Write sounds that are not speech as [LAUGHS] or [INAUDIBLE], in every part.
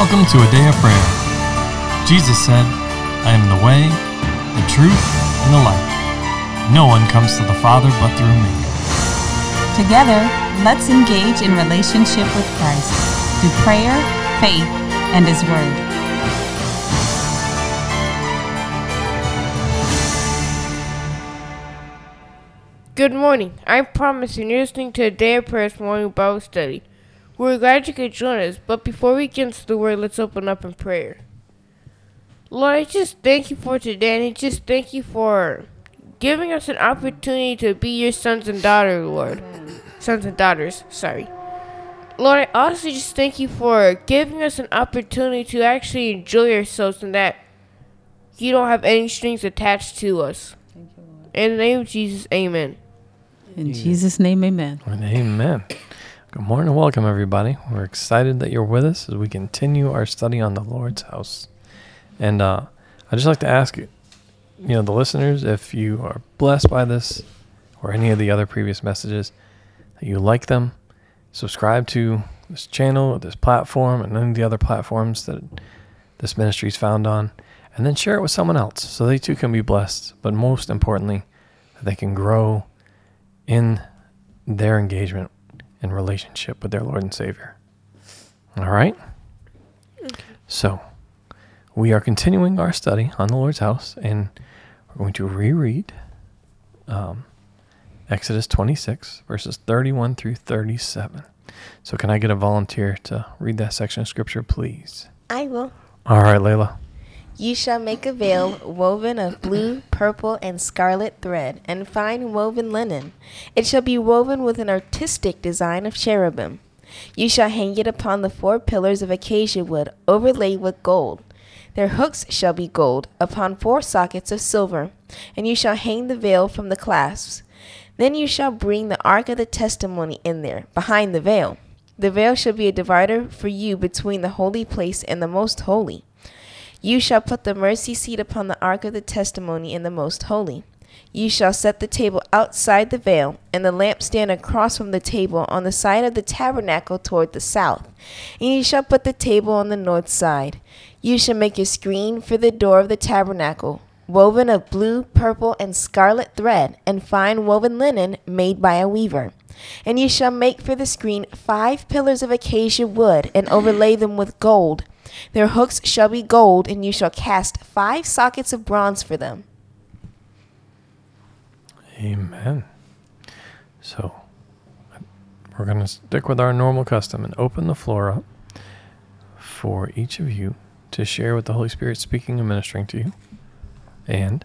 Welcome to a day of prayer. Jesus said, I am the way, the truth, and the life. No one comes to the Father but through me. Together, let's engage in relationship with Christ through prayer, faith, and His Word. Good morning. I'm Promise, and you're listening to a Day of Prayer's morning Bible study. We're glad you could join us, but before we get into the Word, let's open up in prayer. Lord, I just thank you for today, and I just thank you for giving us an opportunity to be your sons and daughters, Lord. Sons and daughters, sorry. Lord, I also just thank you for giving us an opportunity to actually enjoy ourselves and that you don't have any strings attached to us. You, In the name of Jesus, amen. In Jesus' name, amen. And amen. Good morning and welcome, everybody. We're excited that you're with us as we continue our study on the Lord's house. And uh, I'd just like to ask you, know, the listeners, if you are blessed by this or any of the other previous messages, that you like them, subscribe to this channel, this platform, and any of the other platforms that this ministry is found on, and then share it with someone else so they too can be blessed. But most importantly, that they can grow in their engagement and relationship with their Lord and Savior. All right? So, we are continuing our study on the Lord's house, and we're going to reread um, Exodus 26, verses 31 through 37. So, can I get a volunteer to read that section of Scripture, please? I will. All right, Layla. You shall make a veil woven of blue, purple, and scarlet thread, and fine woven linen. It shall be woven with an artistic design of cherubim. You shall hang it upon the four pillars of acacia wood, overlaid with gold. Their hooks shall be gold, upon four sockets of silver, and you shall hang the veil from the clasps. Then you shall bring the ark of the testimony in there, behind the veil. The veil shall be a divider for you between the holy place and the most holy. You shall put the mercy seat upon the ark of the testimony in the most holy. You shall set the table outside the veil, and the lampstand across from the table on the side of the tabernacle toward the south. And you shall put the table on the north side. You shall make a screen for the door of the tabernacle, woven of blue, purple, and scarlet thread, and fine woven linen made by a weaver. And you shall make for the screen five pillars of acacia wood, and overlay them with gold. Their hooks shall be gold, and you shall cast five sockets of bronze for them. Amen. So, we're going to stick with our normal custom and open the floor up for each of you to share what the Holy Spirit speaking and ministering to you. And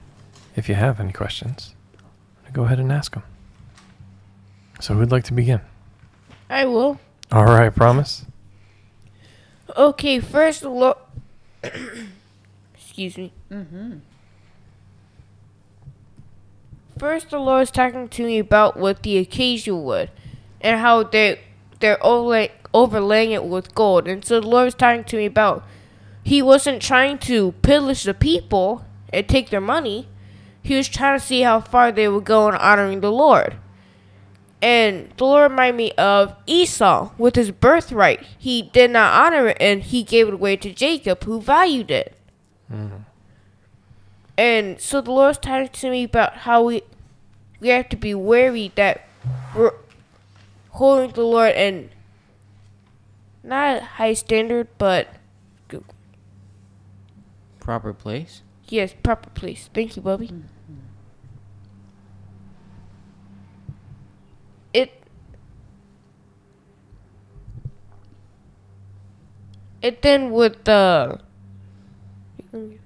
if you have any questions, go ahead and ask them. So, who'd like to begin? I will. All right, promise. Okay, first the Lord. [COUGHS] Excuse me. Mhm. First, the Lord is talking to me about with the acacia wood, and how they they're overlay, overlaying it with gold. And so the Lord was talking to me about He wasn't trying to pillage the people and take their money. He was trying to see how far they would go in honoring the Lord. And the Lord reminded me of Esau with his birthright. He did not honor it and he gave it away to Jacob, who valued it. Mm-hmm. And so the Lord's talking to me about how we we have to be wary that we're holding the Lord and not a high standard, but proper place. yes, proper place. Thank you, Bubby. Mm. It it then with uh, the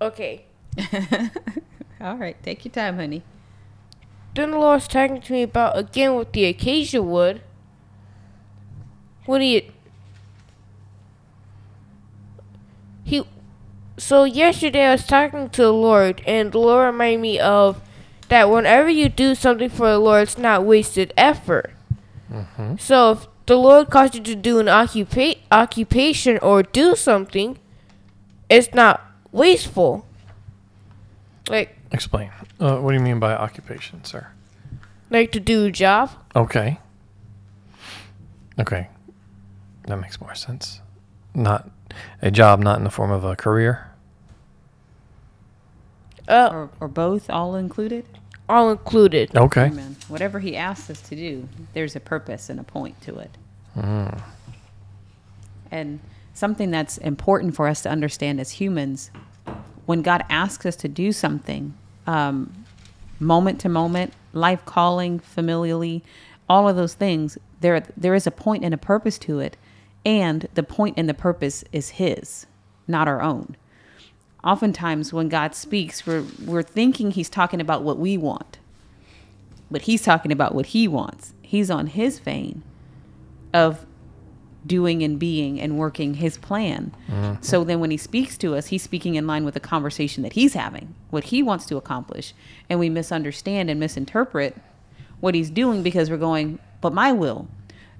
okay. [LAUGHS] All right, take your time, honey. Then the Lord's talking to me about again with the acacia wood. When he he so yesterday I was talking to the Lord and the Lord reminded me of that whenever you do something for the Lord it's not wasted effort. So if the Lord calls you to do an occupa- occupation or do something, it's not wasteful. Like Explain. Uh, what do you mean by occupation, sir? like to do a job. Okay. Okay. That makes more sense. Not a job, not in the form of a career. Uh, Or, or both, all included? All included. Okay. Amen. Whatever he asks us to do, there's a purpose and a point to it. Mm. And something that's important for us to understand as humans, when God asks us to do something, um, moment to moment, life calling, familially, all of those things, there there is a point and a purpose to it, and the point and the purpose is His, not our own. Oftentimes, when God speaks, we're we're thinking He's talking about what we want, but He's talking about what He wants. He's on His vein of doing and being and working his plan. Mm-hmm. So then when he speaks to us, he's speaking in line with the conversation that he's having, what he wants to accomplish. And we misunderstand and misinterpret what he's doing because we're going, but my will.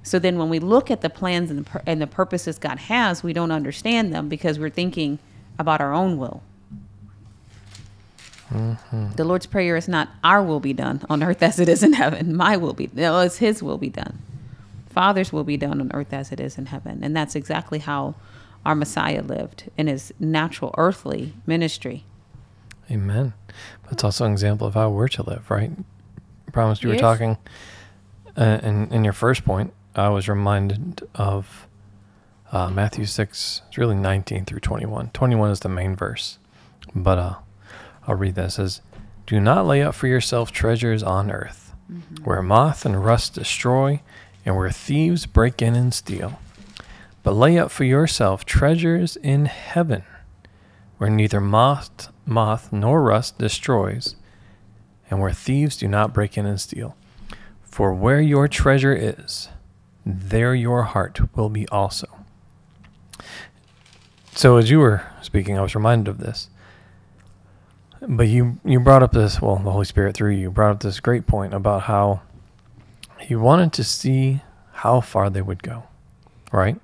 So then when we look at the plans and the, pur- and the purposes God has, we don't understand them because we're thinking about our own will. The Lord's Prayer is not our will be done on earth as it is in heaven. My will be, no, it's his will be done. Father's will be done on earth as it is in heaven. And that's exactly how our Messiah lived in his natural earthly ministry. Amen. But it's also an example of how we're to live, right? I promised you were talking. Uh, in, in your first point, I was reminded of uh, Matthew 6. It's really 19 through 21. 21 is the main verse. But uh, I'll read that. It says, Do not lay up for yourself treasures on earth, where moth and rust destroy, and where thieves break in and steal. But lay up for yourself treasures in heaven, where neither moth, moth nor rust destroys, and where thieves do not break in and steal. For where your treasure is, there your heart will be also. So as you were speaking, I was reminded of this. But you you brought up this well, the Holy Spirit through you brought up this great point about how he wanted to see how far they would go. Right?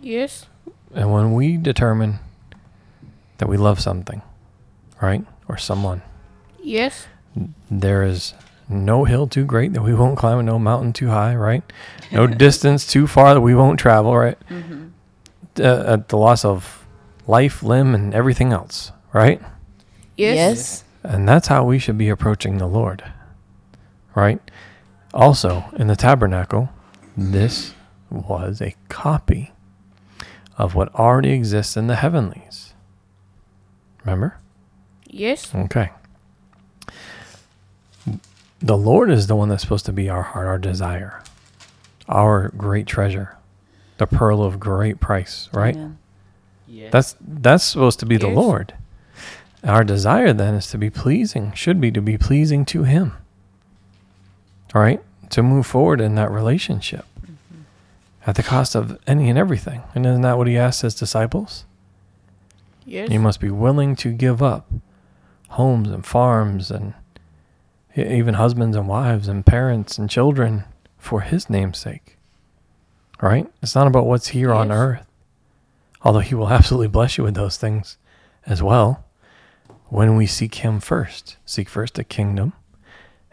Yes. And when we determine that we love something, right? Or someone, Yes. there is no hill too great that we won't climb and no mountain too high, right? No [LAUGHS] distance too far that we won't travel, right? Mm-hmm. Uh, at the loss of life, limb, and everything else, right? Yes. And that's how we should be approaching the Lord, right? Also, in the tabernacle, this was a copy of what already exists in the heavenlies. Remember? Yes. Okay. The Lord is the one that's supposed to be our heart, our desire, our great treasure, the pearl of great price, right? Amen. That's that's supposed to be the Lord. Our desire then is to be pleasing, should be to be pleasing to Him. All right? To move forward in that relationship mm-hmm. at the cost of any and everything. And isn't that what He asked His disciples? Yes. You must be willing to give up homes and farms and even husbands and wives and parents and children for His name's sake. Right? It's not about what's here on earth, although He will [LAUGHS] absolutely bless you with those things as well. When we seek Him first, seek first the kingdom,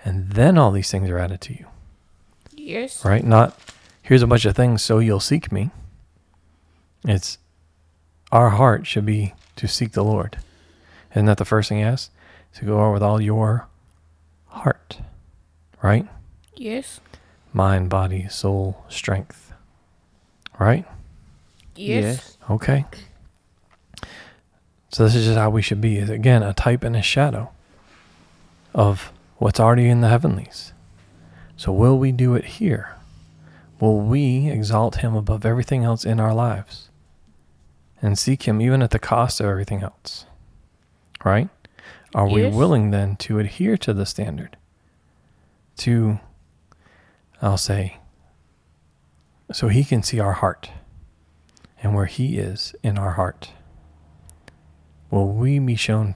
and then all these things are added to you. Yes. Right? Not here's a bunch of things so you'll seek me. It's our heart should be to seek the Lord. Isn't that the first thing he asks? To go out with all your heart. Right? Yes. Mind, body, soul, strength. Right? Yes. Okay. So this is just how we should be. Is again a type and a shadow of what's already in the heavenlies. So will we do it here? Will we exalt him above everything else in our lives? And seek him even at the cost of everything else? Right? Are we willing then to adhere to the standard? To I'll say so he can see our heart and where He is in our heart. Will we be shown,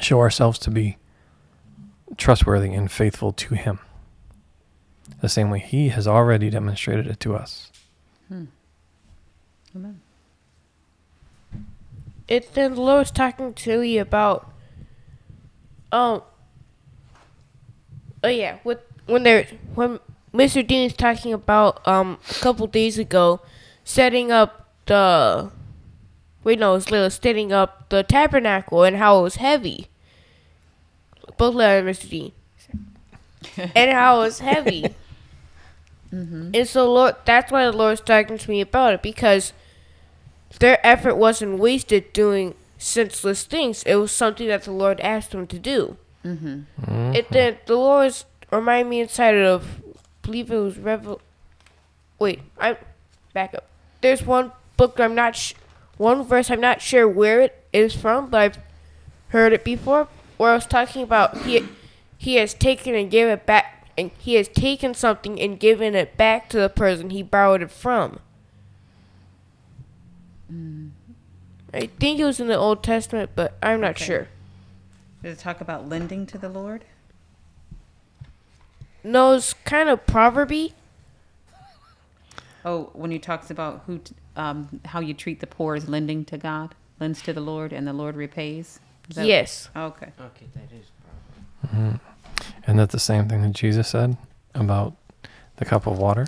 show ourselves to be trustworthy and faithful to Him? The same way He has already demonstrated it to us. Amen. It then was talking to me about um oh yeah, with when there when Mr. Dean is talking about um a couple days ago setting up the wait no, it's little setting up the tabernacle and how it was heavy. Both letters, Mr. Dean. [LAUGHS] and how it was heavy. And so Lord that's why the Lord's talking to me about it because their effort wasn't wasted doing senseless things. It was something that the Lord asked them to do. Mm-hmm. It then the Lord's remind me inside of believe it was Revel. Wait, I back up. There's one book I'm not sh- one verse I'm not sure where it is from, but I've heard it before. Where I was talking about he he has taken and given it back, and he has taken something and given it back to the person he borrowed it from. Mm-hmm. I think it was in the Old Testament, but I'm not Okay. sure. Did it talk about lending to the Lord? No, it's kind of proverby. Oh, when he talks about who, t- um, how you treat the poor is lending to God, lends to the Lord, and the Lord repays. Is that- Yes. Okay. Okay, that is probably. Isn't that the same thing that Jesus said about the cup of water?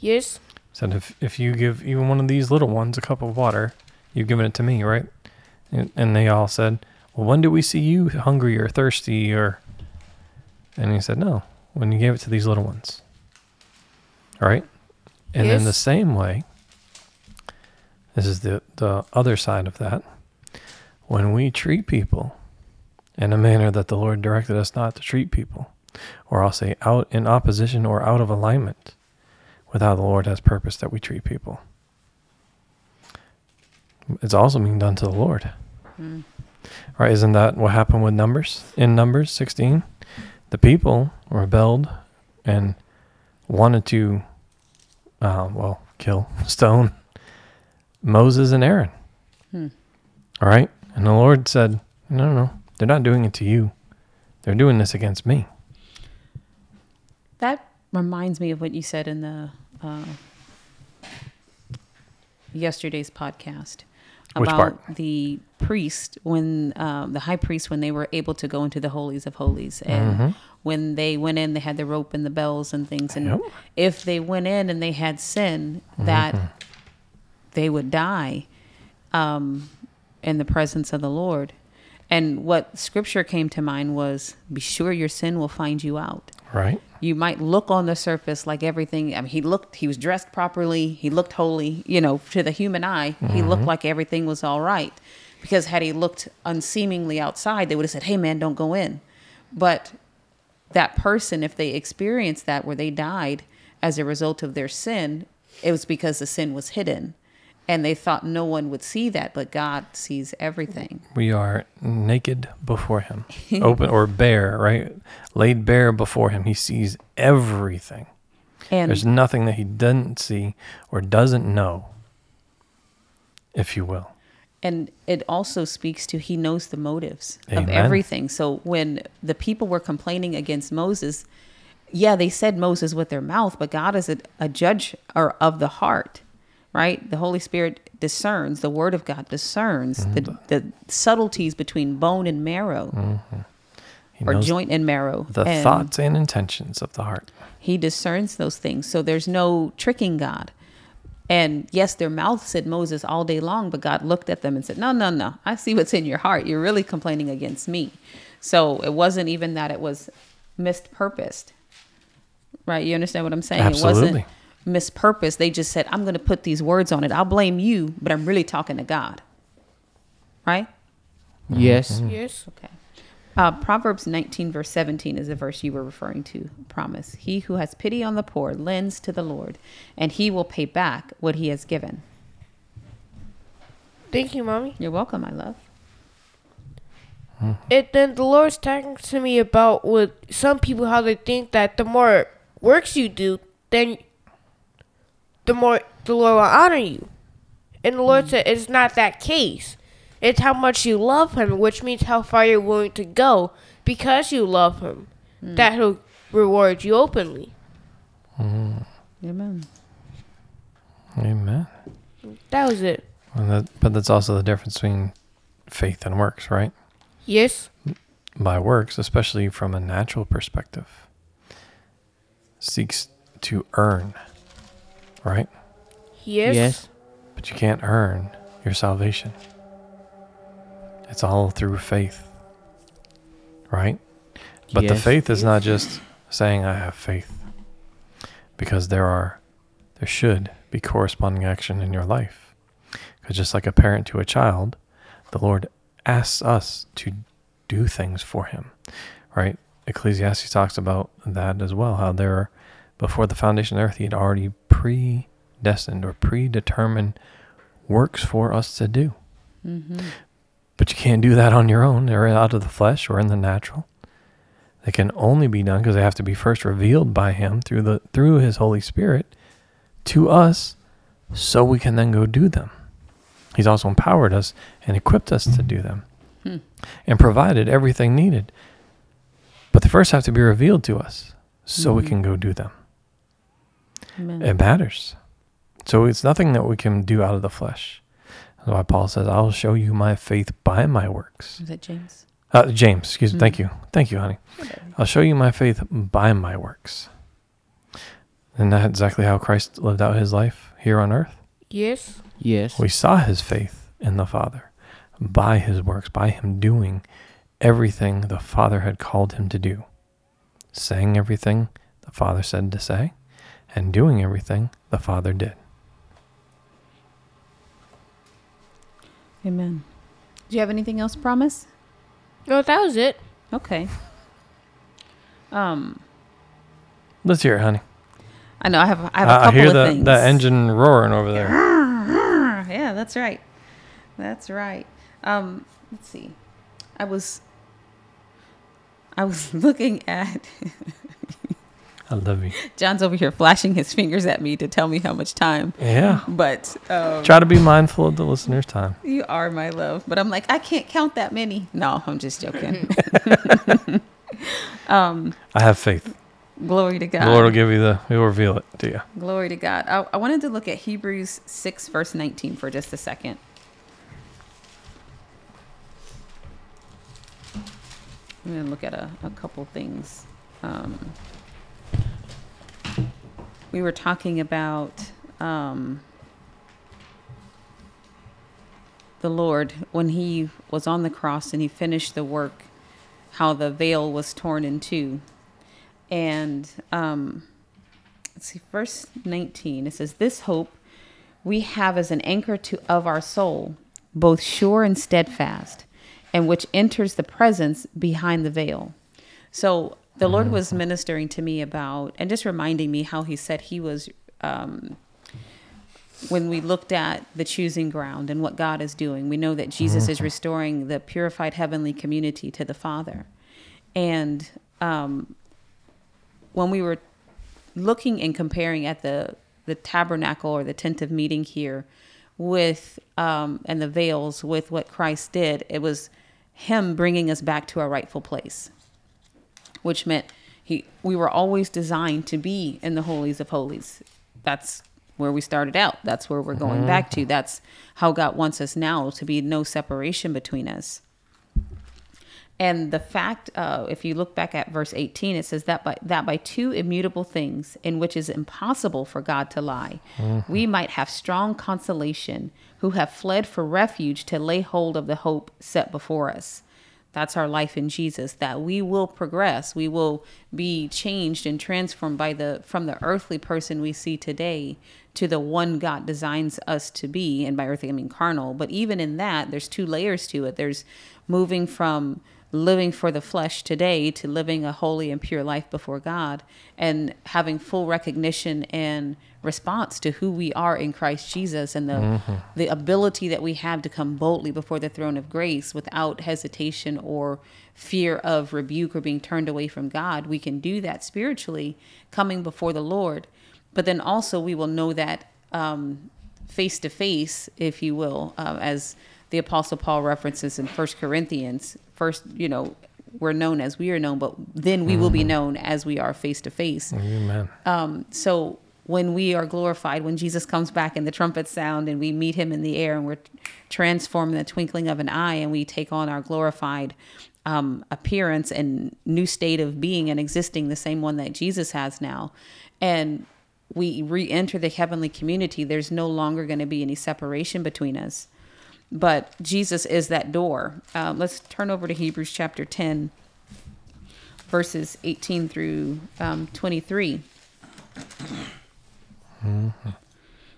Yes. Said if if you give even one of these little ones a cup of water, you've given it to me, right? And, and they all said, "Well, when do we see you hungry or thirsty or?" And he said, "No, when you gave it to these little ones." All right, and in the same way, this is the the other side of that. When we treat people in a manner that the Lord directed us not to treat people, or I'll say out in opposition or out of alignment with how the Lord has purpose that we treat people. It's also being done to the Lord. Hmm. Right? Isn't that what happened with Numbers? In Numbers 16, the people rebelled and wanted to, uh, well, kill, [LAUGHS] stone Moses and Aaron. All right? And the Lord said, no, no, no. They're not doing it to you. They're doing this against me. That reminds me of what you said in the uh, yesterday's podcast about the priest when um, the high priest when they were able to go into the holies of holies and Mhm. when they went in they had the rope and the bells and things and Yep. if they went in and they had sin that Mm-hmm. they would die um, in the presence of the Lord. And what scripture came to mind was be sure your sin will find you out. Right? You might look on the surface like everything. I mean, he looked, he was dressed properly, he looked holy, you know, to the human eye, he mm-hmm. looked like everything was all right. Because had he looked unseemingly outside, they would have said, hey, man, don't go in. But that person, if they experienced that where they died as a result of their sin, it was because the sin was hidden. And they thought no one would see that, but God sees everything. We are naked before him, open or bare, right? Laid bare before him. He sees everything. And There's nothing that he doesn't see or doesn't know, if you will. and it also speaks to he knows the motives of everything. So when the people were complaining against Moses, yeah, they said Moses with their mouth, but God is a, a judge or of the heart, right? The Holy Spirit discerns, the Word of God discerns mm-hmm. the, the subtleties between bone and marrow, mm-hmm. He or joint and marrow. the and thoughts and intentions of the heart. He discerns those things. So there's no tricking God. And yes, their mouth said Moses all day long, but God looked at them and said, No, no, no. I see what's in your heart. You're really complaining against me. So it wasn't even that it was mispurposed. Right? You understand what I'm saying? It Absolutely. wasn't mispurposed. They just said, I'm going to put these words on it. I'll blame you, but I'm really talking to God. Right? Yes. Yes. Okay. Uh, Proverbs 19, verse 17 is the verse you were referring to. Promise. He who has pity on the poor lends to the Lord, and he will pay back what he has given. Thank you, mommy. You're welcome, my love. It then the Lord's talking to me about with some people how they think that the more works you do, then the more the Lord will honor you. And the Lord mm. said it's not that case. It's how much you love him, which means how far you're willing to go because you love him. Mm. That he'll reward you openly. Mm-hmm. Amen. Amen. That was it. And that, but that's also the difference between faith and works, right? Yes. By works, especially from a natural perspective, seeks to earn, right? Yes. Yes. But you can't earn your salvation. It's all through faith, right? But the faith is not just saying I have faith, because there are, there should be corresponding action in your life. Because just like a parent to a child, the Lord asks us to do things for Him, right? Ecclesiastes talks about that as well. How there, are, before the foundation of the earth, He had already predestined or predetermined works for us to do. Mm-hmm. But you can't do that on your own. They're out of the flesh or in the natural. They can only be done because they have to be first revealed by Him through the through His Holy Spirit to us, so we can then go do them. He's also empowered us and equipped us to do them, hmm. and provided everything needed. But they first have to be revealed to us, so we mm-hmm. can go do them. Amen. It matters. So it's nothing that we can do out of the flesh. That's why Paul says, "I'll show you my faith by my works." Is that James? Uh, James, excuse me. Thank you. Thank you, honey. I'll show you my faith by my works. Isn't that exactly how Christ lived out his life here on earth? Yes. Yes. We saw his faith in the Father by his works, by him doing everything the Father had called him to do, saying everything the Father said to say, and doing everything the Father did. Amen. Do you have anything else, promise? No, that was it. Okay. Um, Let's hear it, honey. I know I have I have a I- I couple hear of the, things. the engine roaring over there. [LAUGHS] Yeah, that's right. That's right. Um, let's see. I was I was [LAUGHS] looking at [LAUGHS] I love you. John's over here flashing his fingers at me to tell me how much time. Yeah. But um, Try to be mindful of the listener's time. you are my love. But I'm like, I can't count that many. No, I'm just joking. [LAUGHS] um, I have faith. glory to God. The Lord will give you the, He'll reveal it to you. Glory to God. I, I wanted to look at Hebrews 6, verse 19 for just a second. I'm going to look at a, a couple things. Um, we were talking about um, the Lord when he was on the cross and he finished the work, how the veil was torn in two. And um, let's see, verse 19, it says, This hope we have as an anchor to of our soul, both sure and steadfast, and which enters the presence behind the veil. So the Lord was ministering to me about and just reminding me how He said He was um, when we looked at the choosing ground and what God is doing, we know that Jesus is restoring the purified heavenly community to the Father. And um, when we were looking and comparing at the the tabernacle or the tent of meeting here with um, and the veils with what Christ did, it was Him bringing us back to our rightful place, which meant he we were always designed to be in the holies of holies. That's where we started out. That's where we're going back to. That's how God wants us now to be no separation between us. And the fact, uh, if you look back at verse 18, it says that by, that by two immutable things, in which is impossible for God to lie, we might have strong consolation who have fled for refuge to lay hold of the hope set before us. That's our life in Jesus. That we will progress, we will be changed and transformed by the from the earthly person we see today to the one God designs us to be. And by earthly, I mean carnal. But even in that, there's two layers to it. There's moving from living for the flesh today to living a holy and pure life before God and having full recognition and response to who we are in Christ Jesus and the the ability that we have to come boldly before the throne of grace without hesitation or fear of rebuke or being turned away from God. We can do that spiritually coming before the Lord. But then also we will know that um, face to face, if you will, uh, as the Apostle Paul references in First Corinthians. First, you know, we're known as we are known, but then we will be known as we are face to face. Amen. Um, so when we are glorified, when Jesus comes back and the trumpets sound and we meet him in the air and we're transformed in the twinkling of an eye and we take on our glorified um, appearance and new state of being and existing, the same one that Jesus has now. And we re enter the heavenly community, there's no longer going to be any separation between us. But Jesus is that door. Um, let's turn over to Hebrews chapter 10, verses 18 through um, 23. It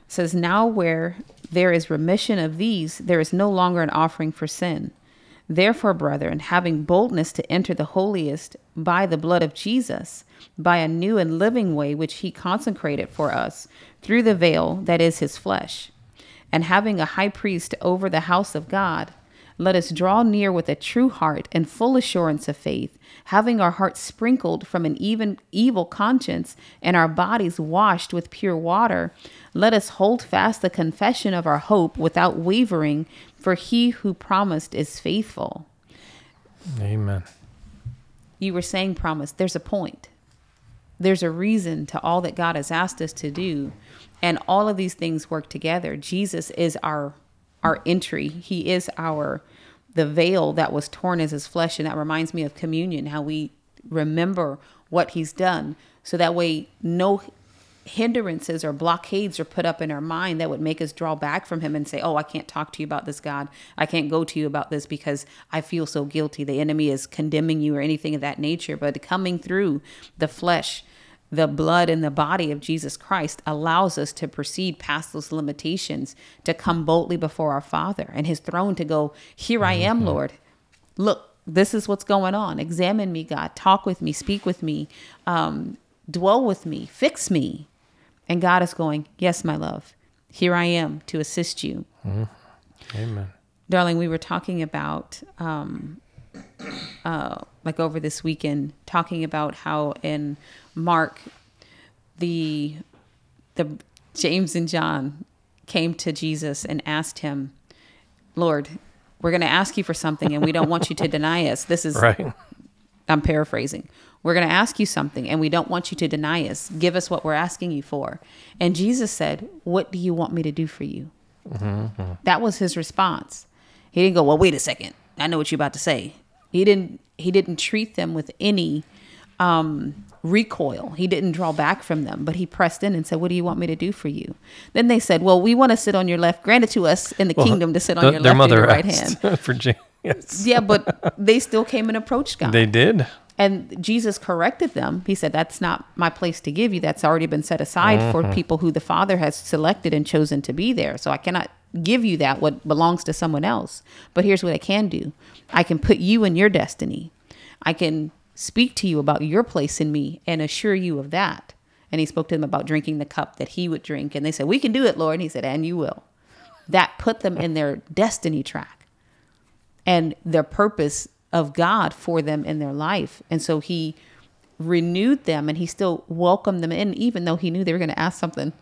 says, Now where there is remission of these, there is no longer an offering for sin. Therefore, brethren, having boldness to enter the holiest by the blood of Jesus, by a new and living way which he consecrated for us through the veil that is his flesh, and having a high priest over the house of God, let us draw near with a true heart and full assurance of faith, having our hearts sprinkled from an even evil conscience and our bodies washed with pure water. Let us hold fast the confession of our hope without wavering, for he who promised is faithful. Amen. You were saying promise, there's a point. There's a reason to all that God has asked us to do. And all of these things work together. Jesus is our our entry. He is our the veil that was torn as his flesh. And that reminds me of communion, how we remember what he's done. So that way no hindrances or blockades are put up in our mind that would make us draw back from him and say, Oh, I can't talk to you about this, God. I can't go to you about this because I feel so guilty. The enemy is condemning you or anything of that nature. But coming through the flesh, the blood and the body of Jesus Christ allows us to proceed past those limitations, to come boldly before our Father and his throne to go, Here I am, Lord. Look, this is what's going on. Examine me, God. Talk with me, speak with me, um, dwell with me, fix me. And God is going, Yes, my love, here I am to assist you. Amen. Darling, we were talking about, um, uh, like over this weekend, talking about how in Mark, the the James and John came to Jesus and asked him, "Lord, we're going to ask you for something, and we don't want you to [LAUGHS] deny us." This is Right. I'm paraphrasing. We're going to ask you something and we don't want you to deny us. Give us what we're asking you for. And Jesus said, What do you want me to do for you? That was his response. He didn't go, Well, wait a second. I know what you're about to say. He didn't he didn't treat them with any um, recoil. He didn't draw back from them, but he pressed in and said, What do you want me to do for you? Then they said, Well, we want to sit on your left. Grant it to us in the kingdom to sit on The- your left and your right hand. [LAUGHS] for James. Yes. Yeah, but they still came and approached God. They did. And Jesus corrected them. He said, That's not my place to give you. That's already been set aside for people who the Father has selected and chosen to be there. So I cannot give you that, what belongs to someone else. But here's what I can do I can put you in your destiny. I can speak to you about your place in me and assure you of that. And he spoke to them about drinking the cup that he would drink. And they said, We can do it, Lord. And he said, And you will. That put them in their destiny track and the purpose of God for them in their life. And so he renewed them and he still welcomed them in, even though he knew they were going to ask something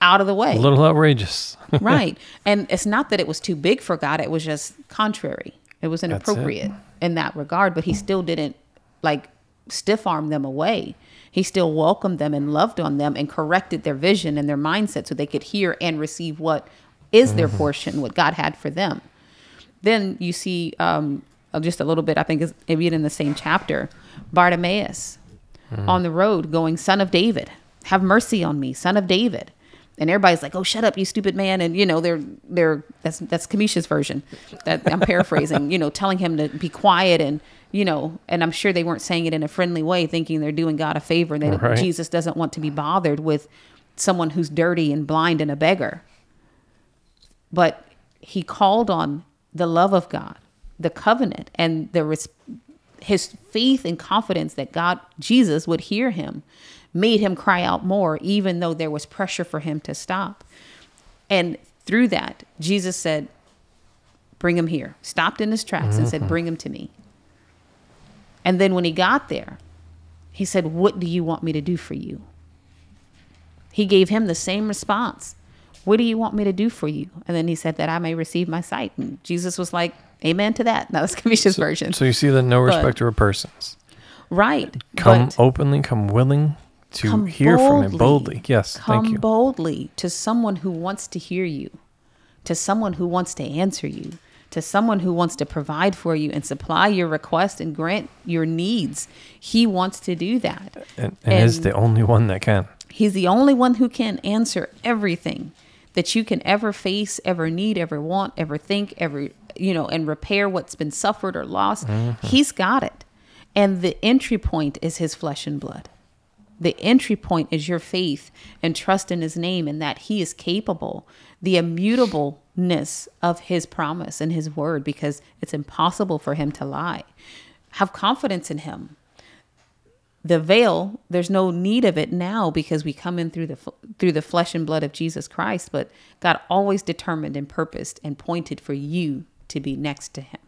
out of the way. A little outrageous. [LAUGHS] right. And it's not that it was too big for God, it was just contrary. It was it. inappropriate in that regard, but he still didn't like stiff arm them away. He still welcomed them and loved on them and corrected their vision and their mindset so they could hear and receive what is their portion, what God had for them. Then you see um, just a little bit, I think, is maybe in the same chapter, Bartimaeus on the road going, Son of David, have mercy on me, Son of David. And everybody's like, "Oh, shut up, you stupid man!" And you know, they're they're that's that's Kamisha's version. That I'm paraphrasing. you know, telling him to be quiet and you know, and I'm sure they weren't saying it in a friendly way, thinking they're doing God a favor. And that Right. Jesus doesn't want to be bothered with someone who's dirty and blind and a beggar but he called on the love of God, the covenant, and the res- his faith and confidence that God, Jesus, would hear him, made him cry out more, even though there was pressure for him to stop. And through that, Jesus said, "Bring him here." Stopped in his tracks and said, mm-hmm. "Bring him to me." And then when he got there, he said, "What do you want me to do for you?" He gave him the same response. What do you want me to do for you? And then he said that I may receive my sight. And Jesus was like, Amen to that. Now that's Kamisha's version. So you see that no But- respecter of persons. right. Come but openly, come willing to come hear from him boldly. Yes, Come thank you. boldly to someone who wants to hear you, to someone who wants to answer you, to someone who wants to provide for you and supply your request and grant your needs. He wants to do that. And, and is the only one that can. He's the only one who can answer everything that you can ever face, ever need, ever want, ever think, ever, you know, and repair what's been suffered or lost. Mm-hmm. He's got it. And the entry point is his flesh and blood. The entry point is your faith and trust in his name and that he is capable, the immutableness of his promise and his word, because it's impossible for him to lie. Have confidence in him the veil there's no need of it now because we come in through the through the flesh and blood of Jesus Christ but God always determined and purposed and pointed for you to be next to him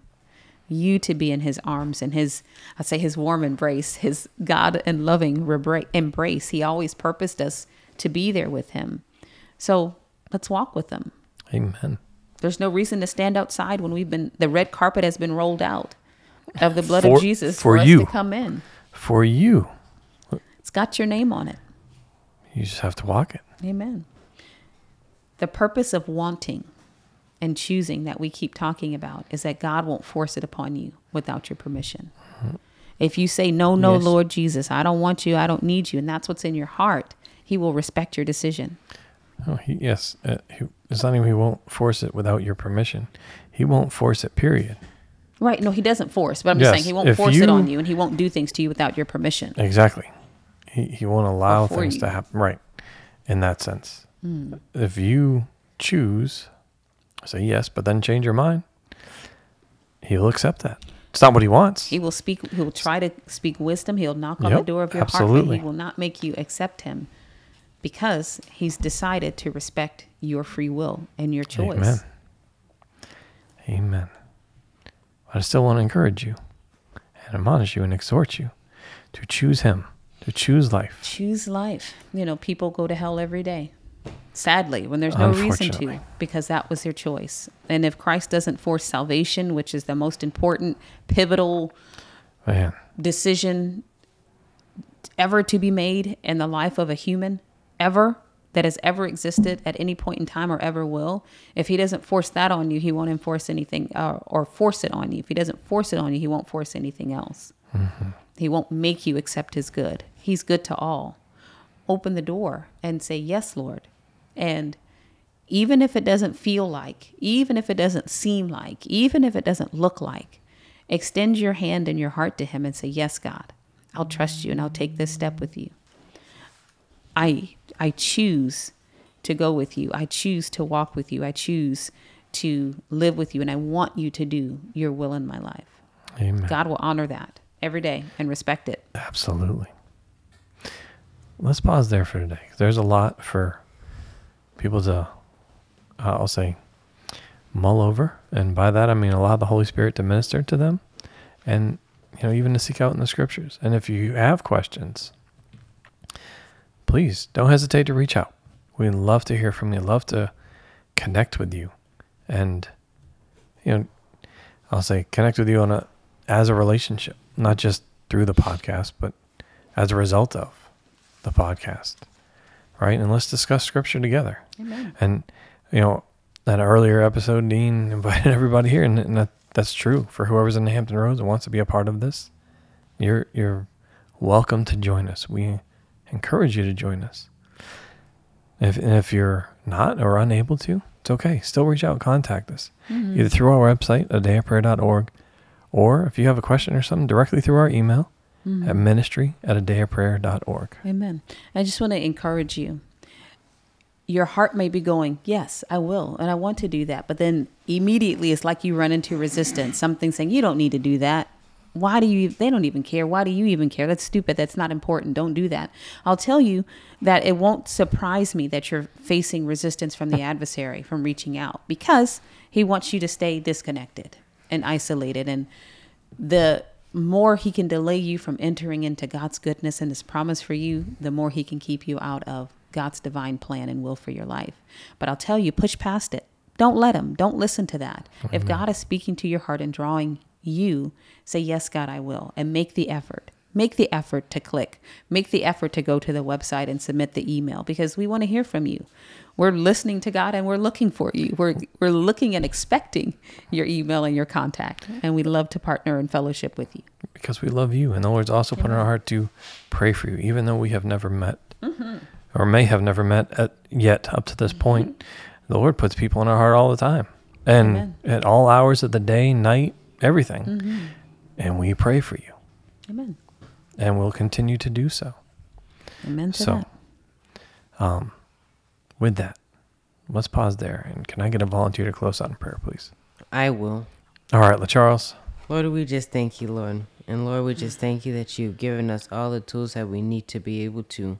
you to be in his arms and his I say his warm embrace his God and loving embrace he always purposed us to be there with him so let's walk with him Amen. there's no reason to stand outside when we've been the red carpet has been rolled out of the blood For- of Jesus for for, us you. to come in For you, it's got your name on it you just have to walk it. Amen. The purpose of wanting and choosing that we keep talking about is that God won't force it upon you without your permission. If you say, No, no, Yes. Lord Jesus, I don't want you, I don't need you, and that's what's in your heart, He will respect your decision. Oh, he, yes. Uh, he, it's not even he won't force it without your permission. He won't force it, period. Right. No, He doesn't force, but I'm just saying He won't if force it on you and He won't do things to you without your permission. Exactly. He, he won't allow things you. to happen. Right. In that sense. Hmm. If you choose, say yes, but then change your mind, he'll accept that. It's not what he wants. He will speak, He will try to speak wisdom. He'll knock on the door of your heart, absolutely. but He will not make you accept Him because He's decided to respect your free will and your choice. Amen. Amen. But I still want to encourage you and admonish you and exhort you to choose him, to choose life. choose life. You know, people go to hell every day. Sadly, when there's no reason to, because that was their choice. And if Christ doesn't force salvation, which is the most important, pivotal Man, decision ever to be made in the life of a human, ever, that has ever existed at any point in time or ever will, if he doesn't force that on you, he won't enforce anything uh, or force it on you. If he doesn't force it on you, he won't force anything else. He won't make you accept his good. He's good to all. Open the door and say, Yes, Lord. And even if it doesn't feel like, even if it doesn't seem like, even if it doesn't look like, extend your hand and your heart to him and say, Yes, God, I'll trust you and I'll take this step with you. I I choose to go with you. I choose to walk with you. I choose to live with you and I want you to do your will in my life. amen. God will honor that every day and respect it. Absolutely. Let's pause there for today. There's a lot for people to, uh, I'll say, mull over. And by that, I mean allow the Holy Spirit to minister to them and, you know, even to seek out in the scriptures. And if you have questions, please don't hesitate to reach out. We'd love to hear from you, love to connect with you. And, you know, I'll say connect with you on a, as a relationship, not just through the podcast, but as a result of the podcast, right? And let's discuss scripture together. Amen. And you know, that earlier episode, Dean [LAUGHS] invited everybody here, and, and that, that's true for whoever's in the Hampton Roads and wants to be a part of this. You're you're welcome to join us. We encourage you to join us. If and if you're not or unable to, it's okay. Still reach out, contact us mm-hmm. either through our website, a dayofprayer.org, or if you have a question or something, directly through our email Mm. at ministry at a dayofprayer.org. Amen. I just want to encourage you. Your heart may be going, Yes, I will, and I want to do that. But then immediately it's like you run into resistance, something saying, You don't need to do that. Why do you? They don't even care. Why do you even care? That's stupid. That's not important. Don't do that. I'll tell you that it won't surprise me that you're facing resistance from the [LAUGHS] adversary from reaching out because he wants you to stay disconnected and isolated. And the more he can delay you from entering into God's goodness and his promise for you, the more he can keep you out of God's divine plan and will for your life. But I'll tell you, push past it. Don't let him. Don't listen to that. If mm-hmm. God is speaking to your heart and drawing you, say, Yes, God, I will, and make the effort. Make the effort to click, make the effort to go to the website and submit the email because we want to hear from you. We're listening to God and we're looking for you. We're we're looking and expecting your email and your contact, and we love to partner and fellowship with you. because we love you. And the Lord's also put in our heart to pray for you, even though we have never met mm-hmm. or may have never met at, yet up to this point. Mm-hmm. The Lord puts people in our heart all the time and Amen. at all hours of the day, night, everything. Mm-hmm. And we pray for you Amen. And we'll continue to do so. Amen to So, that. um, with that, let's pause there. And can I get a volunteer to close out in prayer, please? I will. All right, LaCharles. Lord, we just thank you, Lord. And Lord, we just thank you that you've given us all the tools that we need to be able to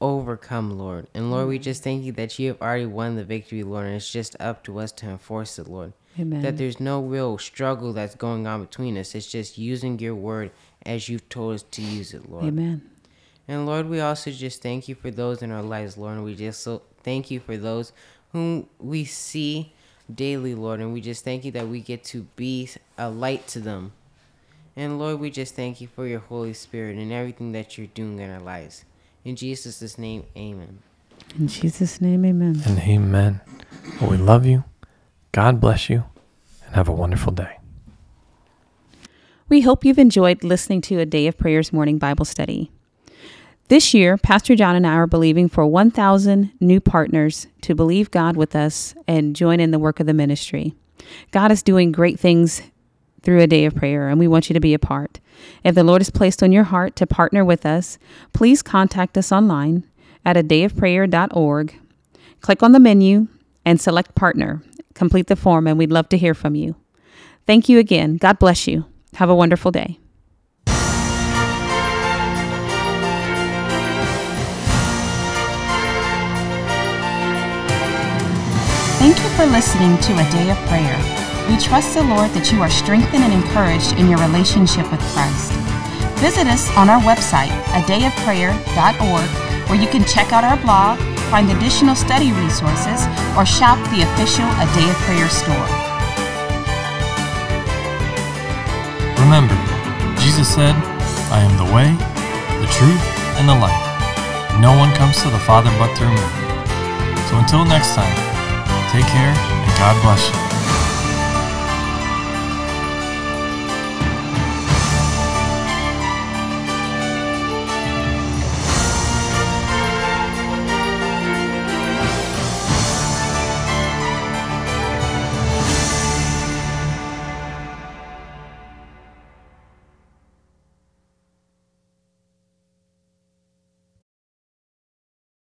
overcome, Lord. And Lord, we just thank you that you have already won the victory, Lord, and it's just up to us to enforce it, Lord. Amen. That there's no real struggle that's going on between us. It's just using your word as you've told us to use it, Lord. Amen. And Lord, we also just thank you for those in our lives, Lord. And we just so thank you for those whom we see daily, Lord. And we just thank you that we get to be a light to them. And Lord, we just thank you for your Holy Spirit and everything that you're doing in our lives. In Jesus' name, amen. In Jesus' name, amen. And amen. Well, we love you. God bless you. And have a wonderful day. We hope you've enjoyed listening to a Day of Prayer's morning Bible study. This year, Pastor John and I are believing for 1,000 new partners to believe God with us and join in the work of the ministry. God is doing great things through a day of prayer, and we want you to be a part. If the Lord has placed on your heart to partner with us, please contact us online at a dayofprayer.org. Click on the menu and select partner. Complete the form, and we'd love to hear from you. Thank you again. God bless you. Have a wonderful day. Thank you for listening to A Day of Prayer. We trust the Lord that you are strengthened and encouraged in your relationship with Christ. Visit us on our website, adayofprayer.org, where you can check out our blog, find additional study resources, or shop the official A Day of Prayer store. Remember, Jesus said, I am the way, the truth, and the life. No one comes to the Father but through me. So until next time, take care and God bless you.